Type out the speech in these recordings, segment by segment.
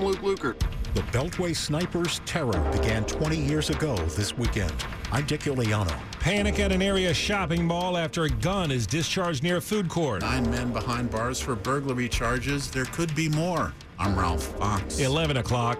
I'm Luke Lukert. The Beltway snipers' terror began 20 years ago this weekend. I'm Dick Uliano. Panic at an area shopping mall after a gun is discharged near a food court. Nine men behind bars for burglary charges. There could be more. I'm Ralph Fox. 11 o'clock.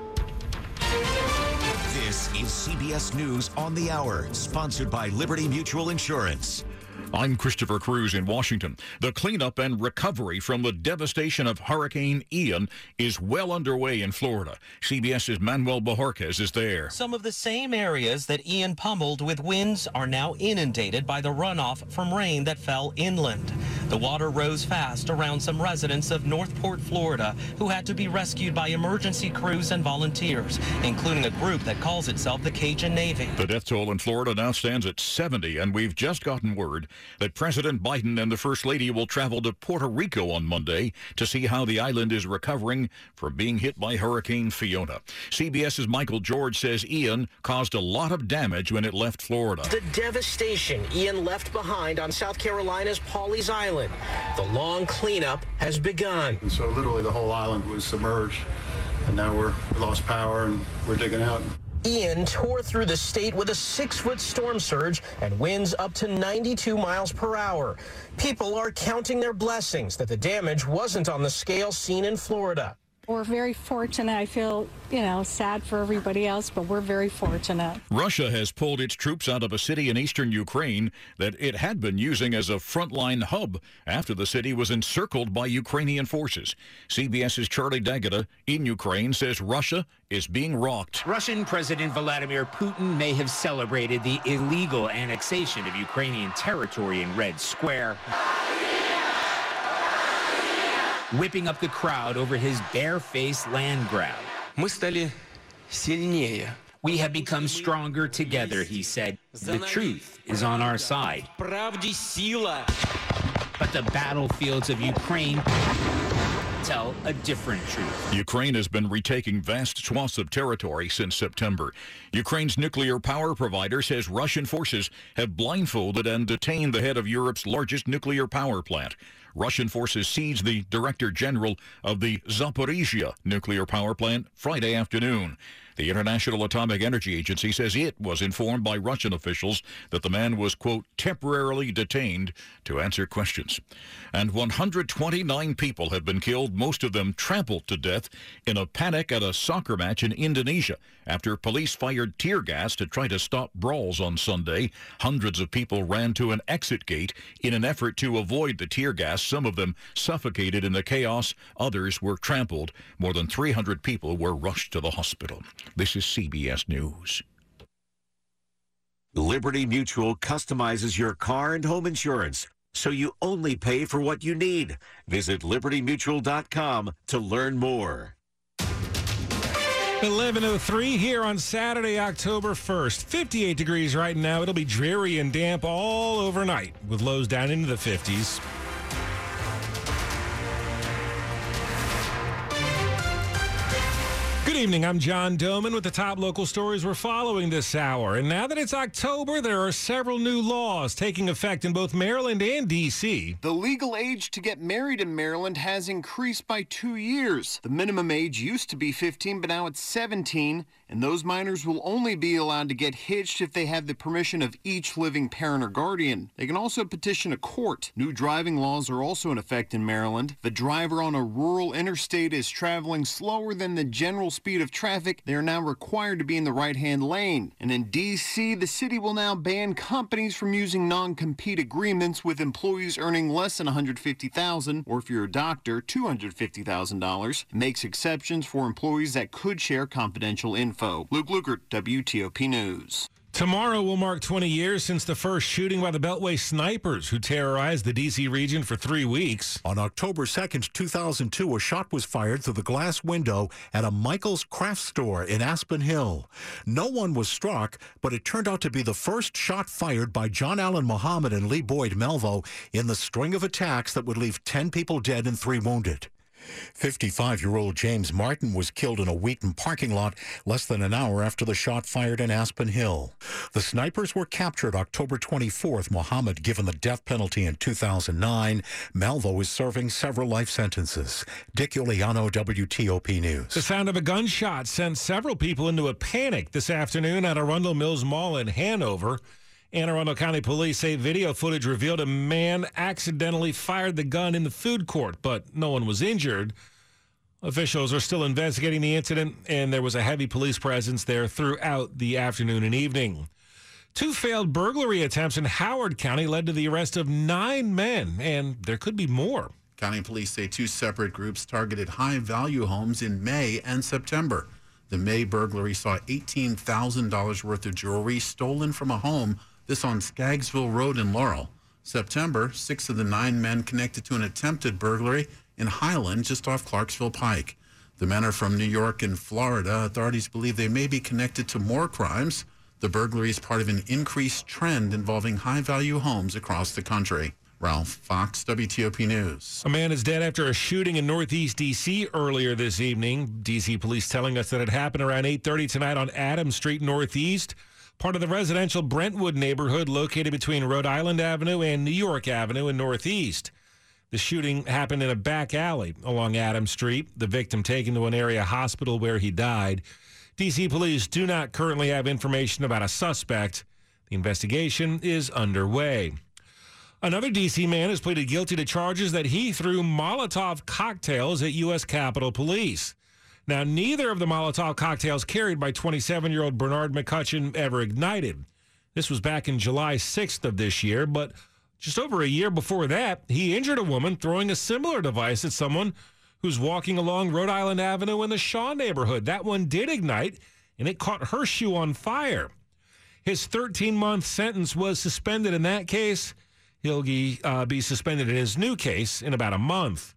This is CBS News on the Hour, sponsored by Liberty Mutual Insurance. I'm Christopher Cruz in Washington. The cleanup and recovery from the devastation of Hurricane Ian is well underway in Florida. CBS's Manuel Bojorquez is there. Some of the same areas that Ian pummeled with winds are now inundated by the runoff from rain that fell inland. The water rose fast around some residents of Northport, Florida, who had to be rescued by emergency crews and volunteers, including a group that calls itself the Cajun Navy. The death toll in Florida now stands at 70, and we've just gotten word that President Biden and the First Lady will travel to Puerto Rico on Monday to see how the island is recovering from being hit by Hurricane Fiona. CBS's Michael George says Ian caused a lot of damage when it left Florida. The devastation Ian left behind on South Carolina's Pawleys Island. The long cleanup has begun. And so literally the whole island was submerged. And now we're we lost power and we're digging out. Ian tore through the state with a six-foot storm surge and winds up to 92 miles per hour. People are counting their blessings that the damage wasn't on the scale seen in Florida. We're very fortunate. I feel, you know, sad for everybody else, but we're very fortunate. Russia has pulled its troops out of a city in eastern Ukraine that it had been using as a frontline hub after the city was encircled by Ukrainian forces. CBS's Charlie D'Agata in Ukraine says Russia is being rocked. Russian President Vladimir Putin may have celebrated the illegal annexation of Ukrainian territory in Red Square whipping up the crowd over his bare-faced land grab. We have become stronger together, he said. The truth is on our side. But the battlefields of Ukraine tell a different truth. Ukraine has been retaking vast swaths of territory since September. Ukraine's nuclear power provider says Russian forces have blindfolded and detained the head of Europe's largest nuclear power plant. Russian forces seized the director general of the Zaporizhia nuclear power plant Friday afternoon. The International Atomic Energy Agency says it was informed by Russian officials that the man was, quote, temporarily detained to answer questions. And 129 people have been killed, most of them trampled to death, in a panic at a soccer match in Indonesia after police fired tear gas to try to stop brawls on Sunday. Hundreds of people ran to an exit gate in an effort to avoid the tear gas. Some of them suffocated in the chaos, others were trampled. More than 300 people were rushed to the hospital. This is CBS News. Liberty Mutual customizes your car and home insurance so you only pay for what you need. Visit libertymutual.com to learn more. 1103 here on Saturday, October 1st. 58 degrees right now. It'll be dreary and damp all overnight with lows down into the 50s. Evening. I'm John Domen with the top local stories we're following this hour. And now that it's October, there are several new laws taking effect in both Maryland and D.C. The legal age to get married in Maryland has increased by two years. The minimum age used to be 15, but now it's 17. And those minors will only be allowed to get hitched if they have the permission of each living parent or guardian. They can also petition a court. New driving laws are also in effect in Maryland. The driver on a rural interstate is traveling slower than the general speed of traffic. They are now required to be in the right hand lane. And in D.C., the city will now ban companies from using non compete agreements with employees earning less than $150,000 or if you're a doctor, $250,000. It makes exceptions for employees that could share confidential info. Luke Lukert, WTOP News. Tomorrow will mark 20 years since the first shooting by the Beltway snipers who terrorized the D.C. region for three weeks. On October 2nd, 2002, a shot was fired through the glass window at a Michael's craft store in Aspen Hill. No one was struck, but it turned out to be the first shot fired by John Allen Muhammad and Lee Boyd Malvo in the string of attacks that would leave 10 people dead and three wounded. 55 year old James Martin was killed in a Wheaton parking lot less than an hour after the shot fired in Aspen Hill. The snipers were captured October 24th. Muhammad given the death penalty in 2009. Malvo is serving several life sentences. Dick Uliano, WTOP News. The sound of a gunshot sent several people into a panic this afternoon at Arundel Mills Mall in Hanover. Anne Arundel County Police say video footage revealed a man accidentally fired the gun in the food court, but no one was injured. Officials are still investigating the incident, and there was a heavy police presence there throughout the afternoon and evening. Two failed burglary attempts in Howard County led to the arrest of nine men, and there could be more. County police say two separate groups targeted high value homes in May and September. The May burglary saw $18,000 worth of jewelry stolen from a home this on Scaggsville Road in Laurel. September, six of the nine men connected to an attempted burglary in Highland, just off Clarksville Pike. The men are from New York and Florida. Authorities believe they may be connected to more crimes. The burglary is part of an increased trend involving high value homes across the country. Ralph Fox, WTOP News. A man is dead after a shooting in Northeast D.C. earlier this evening. D.C. police telling us that it happened around 8:30 tonight on Adams Street Northeast part of the residential Brentwood neighborhood located between Rhode Island Avenue and New York Avenue in Northeast. The shooting happened in a back alley along Adams Street. The victim taken to an area hospital where he died. D.C. police do not currently have information about a suspect. The investigation is underway. Another D.C. man has pleaded guilty to charges that he threw Molotov cocktails at U.S. Capitol Police. Now, neither of the Molotov cocktails carried by 27 year old Bernard McCutcheon ever ignited. This was back in July 6th of this year, but just over a year before that, he injured a woman throwing a similar device at someone who's walking along Rhode Island Avenue in the Shaw neighborhood. That one did ignite, and it caught her shoe on fire. His 13 month sentence was suspended in that case. He'll uh, be suspended in his new case in about a month.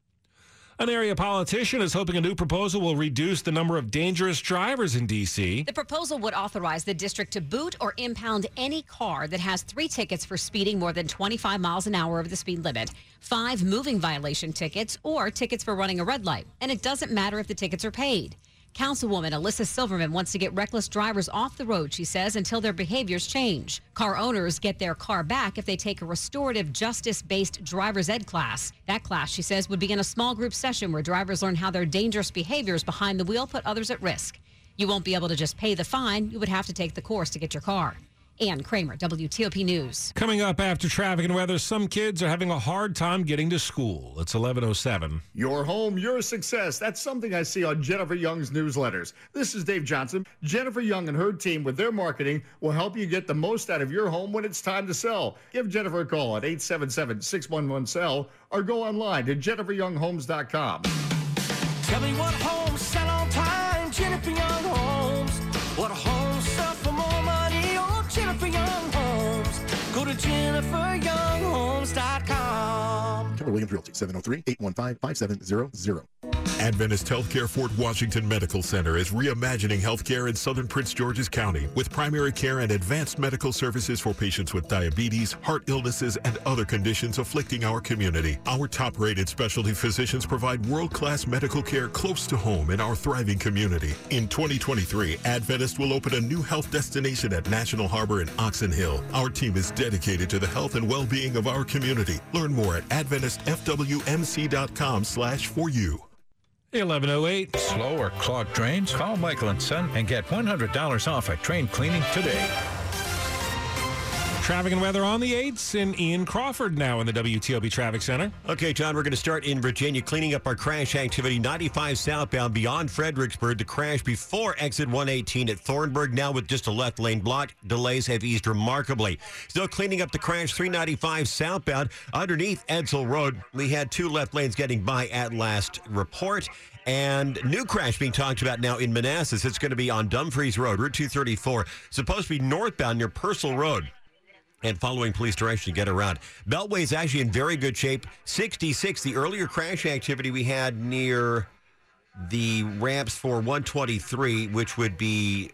An area politician is hoping a new proposal will reduce the number of dangerous drivers in D.C. The proposal would authorize the district to boot or impound any car that has three tickets for speeding more than 25 miles an hour over the speed limit, five moving violation tickets, or tickets for running a red light. And it doesn't matter if the tickets are paid. Councilwoman Elissa Silverman wants to get reckless drivers off the road, she says, until their behaviors change. Car owners get their car back if they take a restorative justice based driver's ed class. That class, she says, would begin a small group session where drivers learn how their dangerous behaviors behind the wheel put others at risk. You won't be able to just pay the fine, you would have to take the course to get your car. Ann Kramer, WTOP News. Coming up after traffic and weather, some kids are having a hard time getting to school. It's 1107. Your home, your success. That's something I see on Jennifer Young's newsletters. This is Dave Johnson. Jennifer Young and her team with their marketing will help you get the most out of your home when it's time to sell. Give Jennifer a call at 877-611-SELL or go online to jenniferyounghomes.com. Tell me what homes Jenniferyounghomes.com. Keller Williams Realty, 703-815-5700. Adventist Healthcare Fort Washington Medical Center is reimagining healthcare in southern Prince George's County with primary care and advanced medical services for patients with diabetes, heart illnesses, and other conditions afflicting our community. Our top rated specialty physicians provide world class medical care close to home in our thriving community. In 2023, Adventist will open a new health destination at National Harbor in Oxon Hill. Our team is dedicated to the health and well being of our community. Learn more at AdventistFWMC.com slash for you. 1108. Slow or clogged drains? Call Michael and Son and get $100 off a train cleaning today. Traffic and weather on the 8s and Ian Crawford now in the WTOP Traffic Center. Okay, John, we're going to start in Virginia, cleaning up our crash activity. 95 southbound beyond Fredericksburg. The crash before exit 118 at Thornburg. Now with just a left lane block. Delays have eased remarkably. Still cleaning up the crash 395 southbound underneath Edsall Road. We had two left lanes getting by at last report. And new crash being talked about now in Manassas. It's going to be on Dumfries Road, Route 234. Supposed to be northbound near Purcell Road and following police direction to get around. Beltway is actually in very good shape. 66, the earlier crash activity we had near the ramps for 123, which would be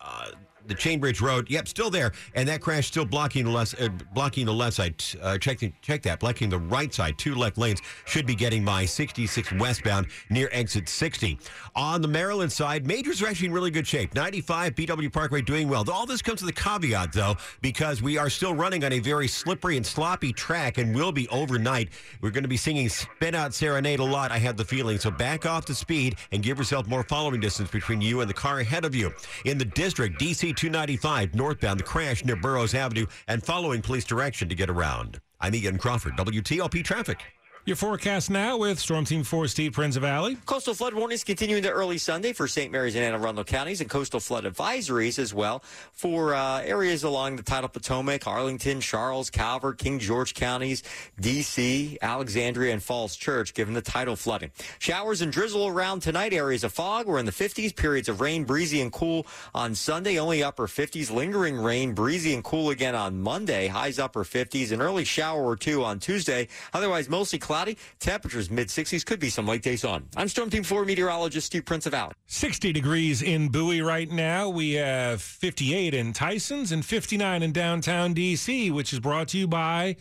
uh, the Chainbridge Road. Yep, still there, and that crash still blocking the left, uh, blocking the left side. Uh, check the, check that, blocking the right side. Two left lanes should be getting by 66 westbound near exit 60. On the Maryland side, majors are actually in really good shape. 95 BW Parkway doing well. All this comes with a caveat though, because we are still running on a very slippery and sloppy track, and will be overnight. We're going to be singing "Spin Out Serenade" a lot. I have the feeling. So back off the speed and give yourself more following distance between you and the car ahead of you. In the district, DC 295 northbound, the crash near Burroughs Avenue, and following police direction to get around. I'm Ian Crawford, WTOP Traffic. Your forecast now with Storm Team 4 Steve Prinzivalli. Coastal flood warnings continuing to early Sunday for St. Mary's and Anne Arundel counties and coastal flood advisories as well for uh, areas along the tidal Potomac, Arlington, Charles, Calvert, King George counties, D.C., Alexandria, and Falls Church, given the tidal flooding. Showers and drizzle around tonight. Areas of fog. We're in the 50s. Periods of rain, breezy and cool on Sunday. Only upper 50s. Lingering rain, breezy and cool again on Monday. Highs upper 50s. An early shower or two on Tuesday. Otherwise, mostly cloudy cloudy. Temperatures mid 60s. Could be some light days on. I'm Storm Team 4 meteorologist Steve Prinzivalli. 60 degrees in Bowie right now. We have 58 in Tysons and 59 in downtown D.C., which is brought to you by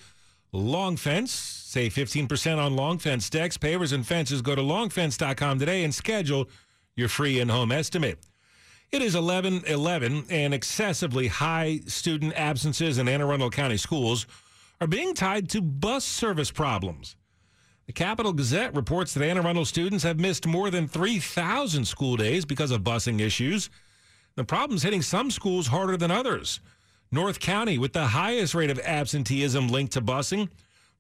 Long Fence. Save 15% on Long Fence decks, pavers, and fences. Go to longfence.com today and schedule your free in-home estimate. It is 11 11 and excessively high student absences in Anne Arundel County schools are being tied to bus service problems. The Capital Gazette reports that Anne Arundel students have missed more than 3,000 school days because of busing issues. The problem's hitting some schools harder than others. North County, with the highest rate of absenteeism linked to busing,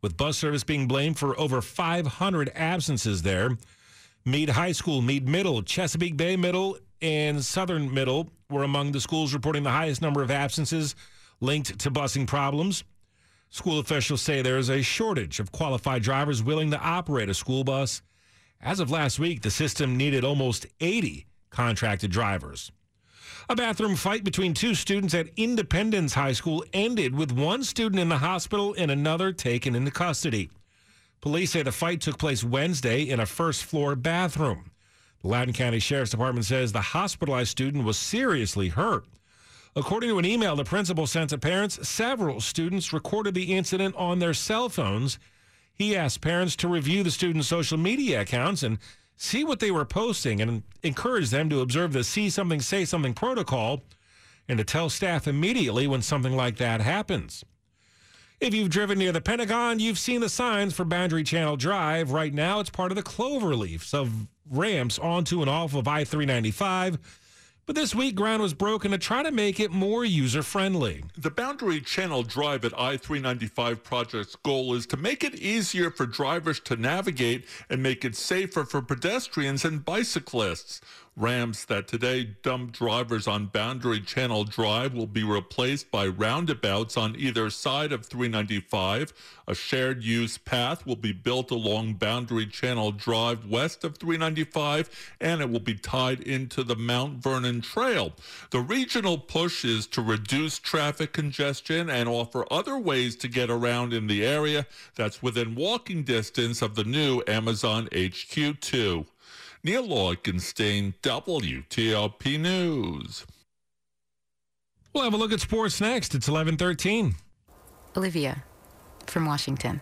with bus service being blamed for over 500 absences there. Meade High School, Meade Middle, Chesapeake Bay Middle, and Southern Middle were among the schools reporting the highest number of absences linked to busing problems. School officials say there is a shortage of qualified drivers willing to operate a school bus. As of last week, the system needed almost 80 contracted drivers. A bathroom fight between two students at Independence High School ended with one student in the hospital and another taken into custody. Police say the fight took place Wednesday in a first floor bathroom. The Loudoun County Sheriff's Department says the hospitalized student was seriously hurt. According to an email the principal sent to parents, several students recorded the incident on their cell phones. He asked parents to review the students' social media accounts and see what they were posting and encourage them to observe the see something, say something protocol and to tell staff immediately when something like that happens. If you've driven near the Pentagon, you've seen the signs for Boundary Channel Drive. Right now, it's part of the cloverleafs of ramps onto and off of I 395 but this week, ground was broken to try to make it more user friendly. The Boundary Channel Drive at I 395 project's goal is to make it easier for drivers to navigate and make it safer for pedestrians and bicyclists. Ramps that today dump drivers on Boundary Channel Drive will be replaced by roundabouts on either side of 395. A shared use path will be built along Boundary Channel Drive west of 395, and it will be tied into the Mount Vernon Trail. The regional push is to reduce traffic congestion and offer other ways to get around in the area that's within walking distance of the new Amazon HQ2. Neil Augenstein, WTOP News. We'll have a look at sports next. It's 1113. Olivia from Washington.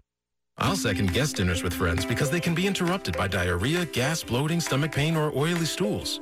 I'll second guest dinners with friends because they can be interrupted by diarrhea, gas, bloating, stomach pain, or oily stools.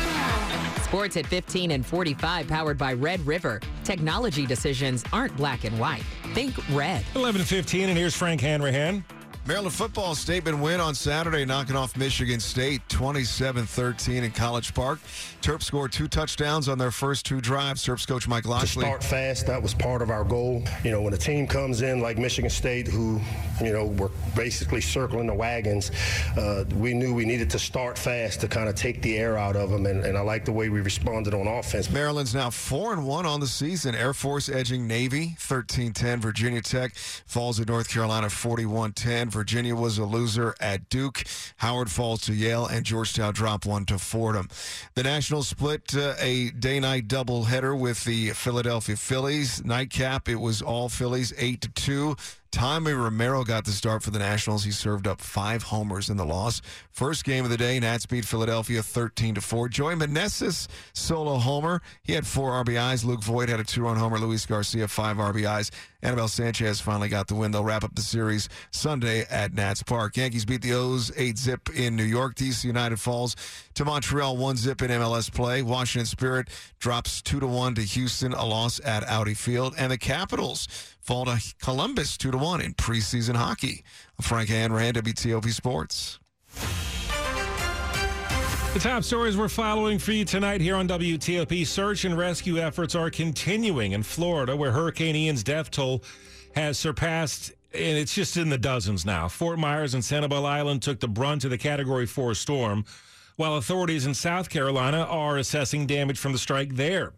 Sports at 15 and 45, powered by Red River. Technology decisions aren't black and white. Think red. 11 to 15, and here's Frank Hanrahan. Maryland football statement win on Saturday, knocking off Michigan State 27 13 in College Park. Terps scored two touchdowns on their first two drives. Terps coach Mike to start fast. That was part of our goal. You know, when a team comes in like Michigan State, who, you know, were basically circling the wagons, uh, we knew we needed to start fast to kind of take the air out of them. And, and I like the way we responded on offense. Maryland's now 4 and 1 on the season. Air Force edging Navy 13 10. Virginia Tech falls at North Carolina 41 10. Virginia was a loser at Duke. Howard falls to Yale, and Georgetown dropped one to Fordham. The Nationals split uh, a day night doubleheader with the Philadelphia Phillies. Nightcap, it was all Phillies 8 to 2. Tommy Romero got the start for the Nationals. He served up five homers in the loss. First game of the day, Nats beat Philadelphia 13 to 4. Joey Meneses solo homer. He had four RBIs. Luke Voit had a two-run homer. Luis Garcia five RBIs. Anibal Sanchez finally got the win. They'll wrap up the series Sunday at Nats Park. Yankees beat the O's 8 zip in New York. DC United falls to Montreal 1 zip in MLS play. Washington Spirit drops 2 to 1 to Houston, a loss at Audi Field. And the Capitals fall to Columbus 2 to 1 in preseason hockey. Frank Hanrahan, WTOP Sports. The top stories we're following for you tonight here on WTOP. Search and rescue efforts are continuing in Florida, where Hurricane Ian's death toll has surpassed, and it's just in the dozens now. Fort Myers and Sanibel Island took the brunt of the Category 4 storm, while authorities in South Carolina are assessing damage from the strike there.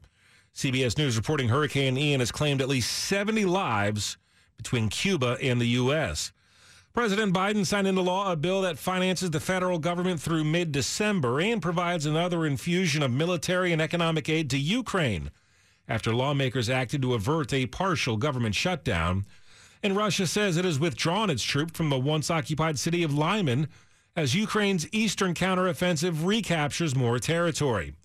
CBS News reporting Hurricane Ian has claimed at least 70 lives between Cuba and the U.S. President Biden signed into law a bill that finances the federal government through mid December and provides another infusion of military and economic aid to Ukraine after lawmakers acted to avert a partial government shutdown. And Russia says it has withdrawn its troops from the once occupied city of Lyman as Ukraine's eastern counteroffensive recaptures more territory.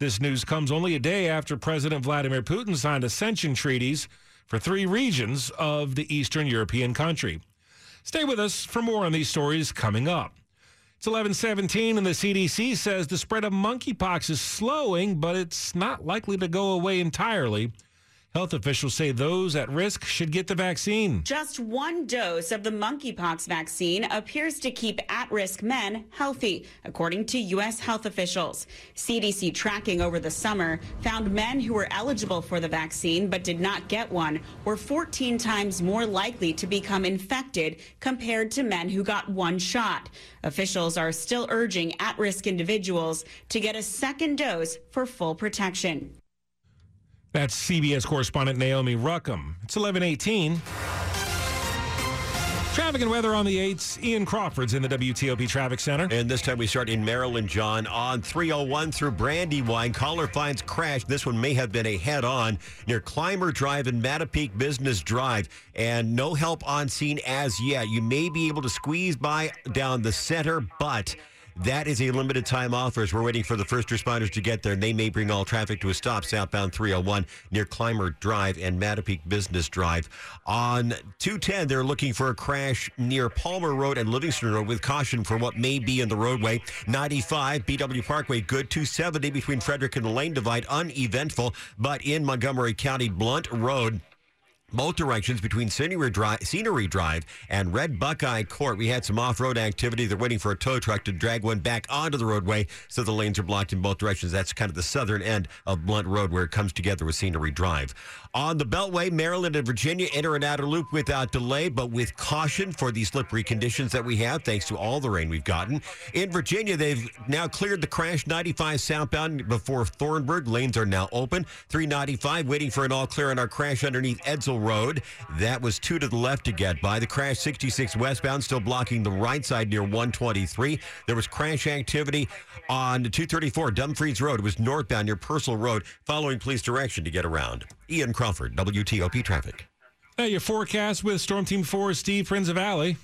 This news comes only a day after President Vladimir Putin signed ascension treaties for three regions of the Eastern European country. Stay with us for more on these stories coming up. It's 1117, and the CDC says the spread of monkeypox is slowing, but it's not likely to go away entirely. Health officials say those at risk should get the vaccine. Just one dose of the monkeypox vaccine appears to keep at risk men healthy, according to U.S. health officials. CDC tracking over the summer found men who were eligible for the vaccine but did not get one were 14 times more likely to become infected compared to men who got one shot. Officials are still urging at risk individuals to get a second dose for full protection. That's CBS correspondent Naomi Ruckham. It's 1118. Traffic and weather on the 8s. Ian Crawford's in the WTOP Traffic Center. And this time we start in Maryland, John, on 301 through Brandywine. Caller finds crash. This one may have been a head on near Clymer Drive and Mattapeak Business Drive. And no help on scene as yet. You may be able to squeeze by down the center, but. That is a limited time offer as we're waiting for the first responders to get there. And they may bring all traffic to a stop southbound 301 near Clymer Drive and Mattapeak Business Drive. On 210, they're looking for a crash near Palmer Road and Livingston Road with caution for what may be in the roadway. 95, BW Parkway, good. 270 between Frederick and the Lane Divide, uneventful. But in Montgomery County, Blunt Road, both directions between Scenery Drive, Scenery Drive and Red Buckeye Court. We had some off-road activity. They're waiting for a tow truck to drag one back onto the roadway, so the lanes are blocked in both directions. That's kind of the southern end of Blunt Road where it comes together with Scenery Drive. On the Beltway, Maryland and Virginia enter an outer loop without delay, but with caution for the slippery conditions that we have, thanks to all the rain we've gotten. In Virginia, they've now cleared the crash 95 southbound before Thornburg. Lanes are now open. 395 waiting for an all clear on our crash underneath Edsall Road. That was two to the left to get by. The crash 66 westbound still blocking the right side near 123. There was crash activity on 234 Dumfries Road. It was northbound near Purcell Road, following police direction to get around. Ian Crawford, WTOP Traffic. Now, your forecast with Storm Team 4, Steve Prinzivalli.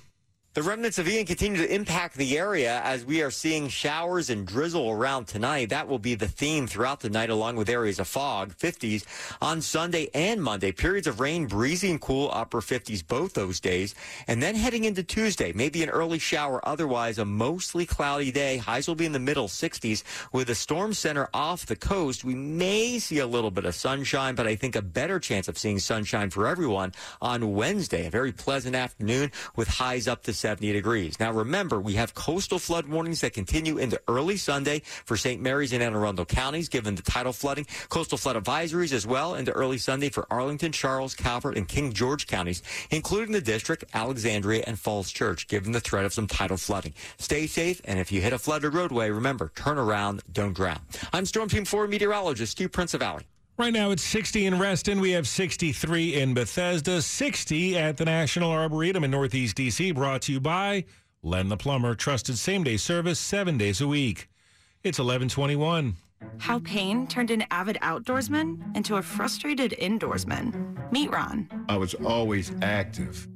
The remnants of Ian continue to impact the area as we are seeing showers and drizzle around tonight. That will be the theme throughout the night, along with areas of fog, 50s on Sunday and Monday. Periods of rain, breezy and cool, upper 50s both those days. And then heading into Tuesday, maybe an early shower, otherwise a mostly cloudy day. Highs will be in the middle 60s. With a storm center off the coast, we may see a little bit of sunshine, but I think a better chance of seeing sunshine for everyone on Wednesday. A very pleasant afternoon with highs up to 70 degrees. Now remember, we have coastal flood warnings that continue into early Sunday for St. Mary's and Anne Arundel counties, given the tidal flooding. Coastal flood advisories as well into early Sunday for Arlington, Charles, Calvert, and King George counties, including the district, Alexandria, and Falls Church, given the threat of some tidal flooding. Stay safe, and if you hit a flooded roadway, remember, turn around, don't drown. I'm Storm Team 4 meteorologist Steve Prinzivalli. Right now it's 60 in Reston. We have 63 in Bethesda, 60 at the National Arboretum in Northeast DC, brought to you by Len the Plumber, trusted same day service seven days a week. It's 1121. How Payne turned an avid outdoorsman into a frustrated indoorsman. Meet Ron. I was always active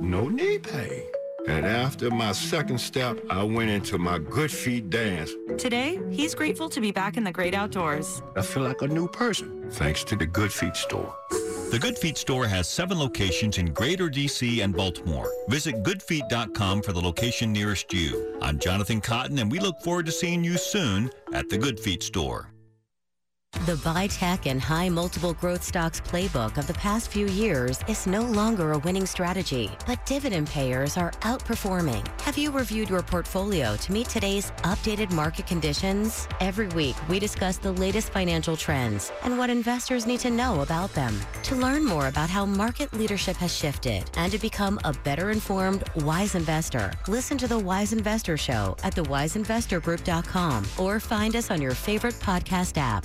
no knee pain. And after my second step, I went into my good feet dance. Today, he's grateful to be back in the great outdoors. I feel like a new person, thanks to the Good Feet store. The Good Feet store has seven locations in Greater DC and Baltimore. Visit goodfeet.com for the location nearest you. I'm Jonathan Cotton, and we look forward to seeing you soon at the Good Feet store. The buy tech and high multiple growth stocks playbook of the past few years is no longer a winning strategy, but dividend payers are outperforming. Have you reviewed your portfolio to meet today's updated market conditions? Every week, we discuss the latest financial trends and what investors need to know about them. To learn more about how market leadership has shifted and to become a better informed, wise investor, listen to the Wise Investor Show at thewiseinvestorgroup.com or find us on your favorite podcast app.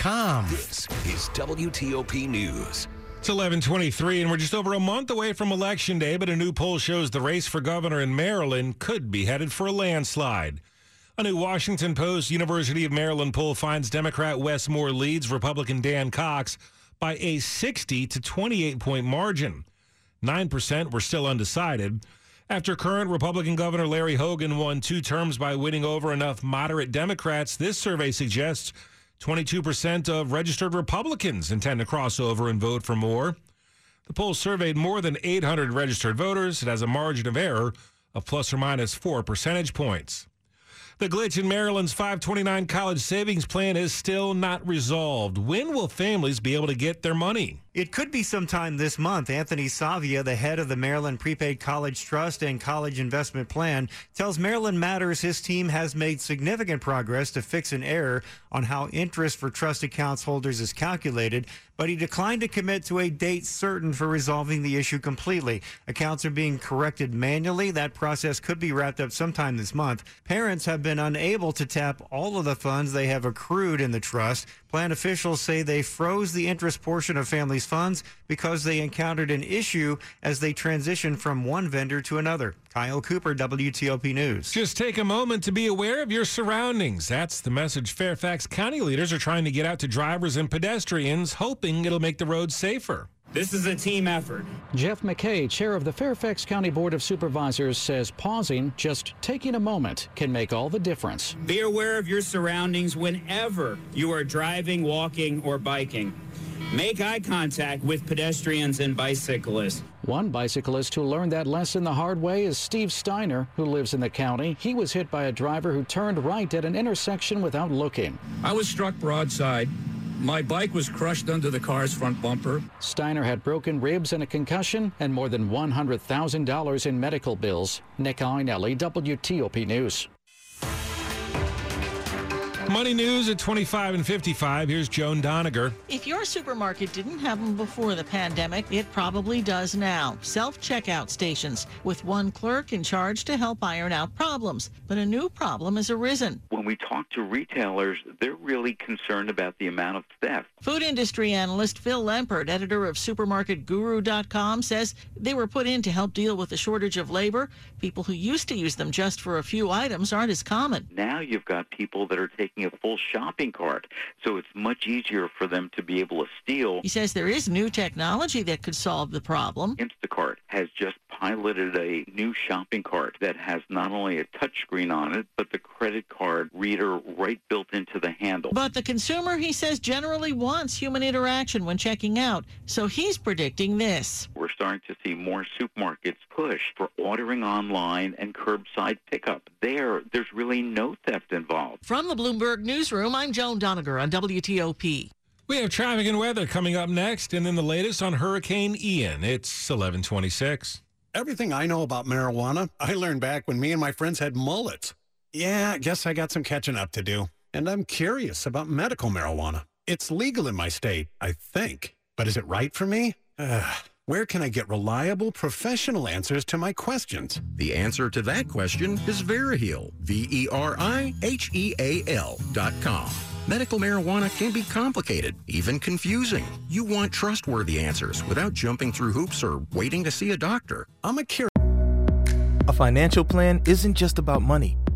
This is WTOP News. It's 1123, and we're just over a month away from Election Day, but a new poll shows the race for governor in Maryland could be headed for a landslide. A new Washington Post University of Maryland poll finds Democrat Wes Moore leads Republican Dan Cox by a 60 to 28 point margin. 9% were still undecided. After current Republican Governor Larry Hogan won two terms by winning over enough moderate Democrats, this survey suggests 22% of registered Republicans intend to cross over and vote for Moore. The poll surveyed more than 800 registered voters. It has a margin of error of plus or minus four percentage points. The glitch in Maryland's 529 college savings plan is still not resolved. When will families be able to get their money? It could be sometime this month. Anthony Savia, the head of the Maryland Prepaid College Trust and College Investment Plan, tells Maryland Matters his team has made significant progress to fix an error on how interest for trust accounts holders is calculated, but he declined to commit to a date certain for resolving the issue completely. Accounts are being corrected manually. That process could be wrapped up sometime this month. Parents have been unable to tap all of the funds they have accrued in the trust. Plan officials say they froze the interest portion of families' funds because they encountered an issue as they transitioned from one vendor to another. Kyle Cooper, WTOP News. Just take a moment to be aware of your surroundings. That's the message Fairfax County leaders are trying to get out to drivers and pedestrians, hoping it'll make the roads safer. This is a team effort. Jeff McKay, chair of the Fairfax County Board of Supervisors, says pausing, just taking a moment, can make all the difference. Be aware of your surroundings whenever you are driving, walking, or biking. Make eye contact with pedestrians and bicyclists. One bicyclist who learned that lesson the hard way is Steve Steiner, who lives in the county. He was hit by a driver who turned right at an intersection without looking. I was struck broadside. My bike was crushed under the car's front bumper. Steiner had broken ribs and a concussion and more than $100,000 in medical bills. Nick Iannelli, WTOP News. Money news at 25 and 55. Here's Joan Doniger. If your supermarket didn't have them before the pandemic, it probably does now. Self checkout stations with one clerk in charge to help iron out problems. But a new problem has arisen. When we talk to retailers, they're really concerned about the amount of theft. Food industry analyst Phil Lempert, editor of supermarketguru.com, says they were put in to help deal with the shortage of labor. People who used to use them just for a few items aren't as common. Now you've got people that are taking a full shopping cart, so it's much easier for them to be able to steal. He says there is new technology that could solve the problem. Instacart has just piloted a new shopping cart that has not only a touchscreen on it, but the credit card reader right built into the handle. But the consumer, he says, generally wants human interaction when checking out. So he's predicting this. We're starting to see more supermarkets push for ordering online and curbside pickup. There, there's really no theft involved. From the Bloomberg Newsroom, I'm Joan Doniger on WTOP. We have traffic and weather coming up next, and then the latest on Hurricane Ian. It's 1126. Everything I know about marijuana, I learned back when me and my friends had mullets. Yeah, I guess I got some catching up to do. And I'm curious about medical marijuana. It's legal in my state, I think. But is it right for me? Where can I get reliable, professional answers to my questions? The answer to that question is Veriheal. V E R I H E A L dot com. Medical marijuana can be complicated, even confusing. You want trustworthy answers without jumping through hoops or waiting to see a doctor. I'm a curious. A financial plan isn't just about money.